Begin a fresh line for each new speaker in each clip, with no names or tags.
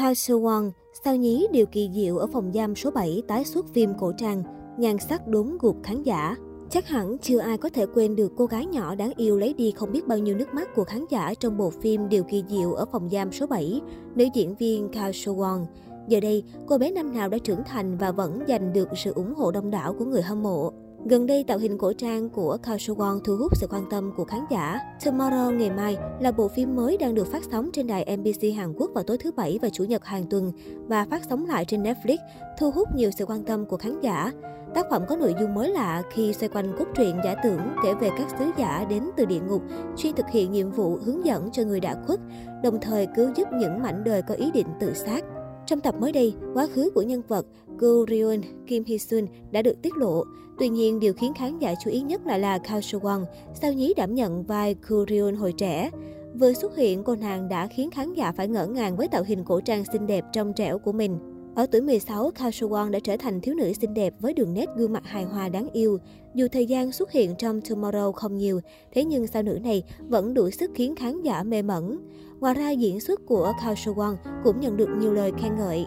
Cao Seo Won, sao nhí điều kỳ diệu ở phòng giam số 7 tái xuất phim cổ trang, nhan sắc đốn gục khán giả. Chắc hẳn chưa ai có thể quên được cô gái nhỏ đáng yêu lấy đi không biết bao nhiêu nước mắt của khán giả trong bộ phim Điều kỳ diệu ở phòng giam số 7, nữ diễn viên Kao Soo Won. Giờ đây, cô bé năm nào đã trưởng thành và vẫn giành được sự ủng hộ đông đảo của người hâm mộ. Gần đây, tạo hình cổ trang của Cao Seo Won thu hút sự quan tâm của khán giả. Tomorrow ngày mai là bộ phim mới đang được phát sóng trên đài MBC Hàn Quốc vào tối thứ Bảy và Chủ nhật hàng tuần và phát sóng lại trên Netflix, thu hút nhiều sự quan tâm của khán giả. Tác phẩm có nội dung mới lạ khi xoay quanh cốt truyện giả tưởng kể về các sứ giả đến từ địa ngục, chuyên thực hiện nhiệm vụ hướng dẫn cho người đã khuất, đồng thời cứu giúp những mảnh đời có ý định tự sát. Trong tập mới đây, quá khứ của nhân vật Go Ryun Kim Hee Sun đã được tiết lộ. Tuy nhiên, điều khiến khán giả chú ý nhất lại là Kao Soo Won, sao nhí đảm nhận vai Go Ryun hồi trẻ. Vừa xuất hiện, cô nàng đã khiến khán giả phải ngỡ ngàng với tạo hình cổ trang xinh đẹp trong trẻo của mình. Ở tuổi 16, Kao Seo Won đã trở thành thiếu nữ xinh đẹp với đường nét gương mặt hài hòa đáng yêu. Dù thời gian xuất hiện trong Tomorrow không nhiều, thế nhưng sao nữ này vẫn đủ sức khiến khán giả mê mẩn. Ngoài ra, diễn xuất của Kao Seo Won cũng nhận được nhiều lời khen ngợi.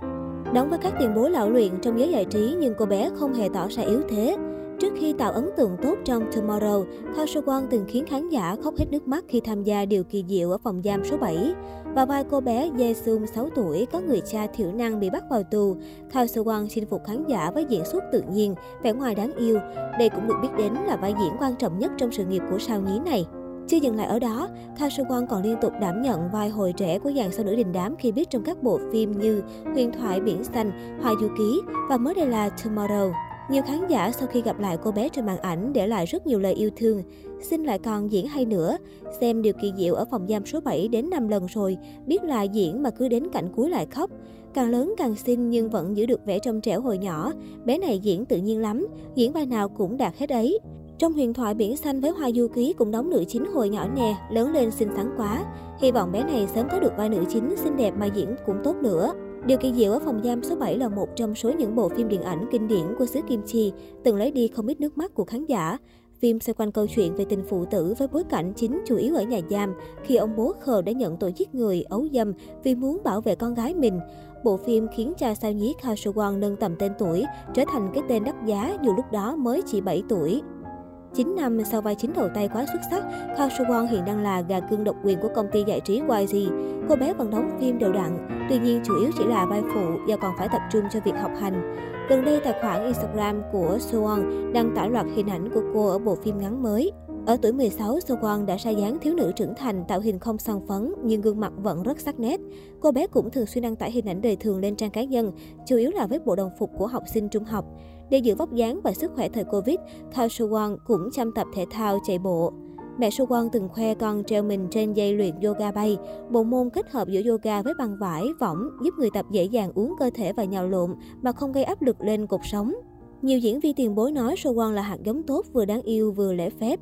Đóng với các tiền bối lão luyện trong giới giải trí nhưng cô bé không hề tỏ ra yếu thế. Trước khi tạo ấn tượng tốt trong Tomorrow, Thao Sơ Won từng khiến khán giả khóc hết nước mắt khi tham gia điều kỳ diệu ở phòng giam số 7. Và vai cô bé Ye Sung 6 tuổi có người cha thiểu năng bị bắt vào tù, Thao Sơ Won chinh phục khán giả với diễn xuất tự nhiên, vẻ ngoài đáng yêu. Đây cũng được biết đến là vai diễn quan trọng nhất trong sự nghiệp của sao nhí này. Chưa dừng lại ở đó, Thao Sơ Won còn liên tục đảm nhận vai hồi trẻ của dàn sao nữ đình đám khi biết trong các bộ phim như Huyền thoại biển xanh, Hoa du ký và mới đây là Tomorrow. Nhiều khán giả sau khi gặp lại cô bé trên màn ảnh để lại rất nhiều lời yêu thương. Xin lại còn diễn hay nữa. Xem điều kỳ diệu ở phòng giam số 7 đến 5 lần rồi, biết là diễn mà cứ đến cảnh cuối lại khóc. Càng lớn càng xinh nhưng vẫn giữ được vẻ trong trẻo hồi nhỏ. Bé này diễn tự nhiên lắm, diễn vai nào cũng đạt hết ấy. Trong huyền thoại Biển Xanh với Hoa Du Ký cũng đóng nữ chính hồi nhỏ nè, lớn lên xinh xắn quá. Hy vọng bé này sớm có được vai nữ chính xinh đẹp mà diễn cũng tốt nữa. Điều kỳ diệu ở phòng giam số 7 là một trong số những bộ phim điện ảnh kinh điển của xứ Kim Chi, từng lấy đi không ít nước mắt của khán giả. Phim xoay quanh câu chuyện về tình phụ tử với bối cảnh chính chủ yếu ở nhà giam, khi ông bố khờ đã nhận tội giết người, ấu dâm vì muốn bảo vệ con gái mình. Bộ phim khiến cha sao nhí Kao Seo Won nâng tầm tên tuổi, trở thành cái tên đắt giá dù lúc đó mới chỉ 7 tuổi. 9 năm sau vai chính đầu tay quá xuất sắc, Kao Seo Won hiện đang là gà cưng độc quyền của công ty giải trí YG. Cô bé vẫn đóng phim đều đặn, tuy nhiên chủ yếu chỉ là vai phụ do còn phải tập trung cho việc học hành. Gần đây, tài khoản Instagram của Seo đăng tải loạt hình ảnh của cô ở bộ phim ngắn mới. Ở tuổi 16, Seo đã ra dáng thiếu nữ trưởng thành, tạo hình không son phấn nhưng gương mặt vẫn rất sắc nét. Cô bé cũng thường xuyên đăng tải hình ảnh đời thường lên trang cá nhân, chủ yếu là với bộ đồng phục của học sinh trung học. Để giữ vóc dáng và sức khỏe thời Covid, Kao Suwon cũng chăm tập thể thao chạy bộ. Mẹ Suwon từng khoe con treo mình trên dây luyện yoga bay, bộ môn kết hợp giữa yoga với băng vải, võng giúp người tập dễ dàng uống cơ thể và nhào lộn mà không gây áp lực lên cột sống. Nhiều diễn viên tiền bối nói Suwon là hạt giống tốt vừa đáng yêu vừa lễ phép.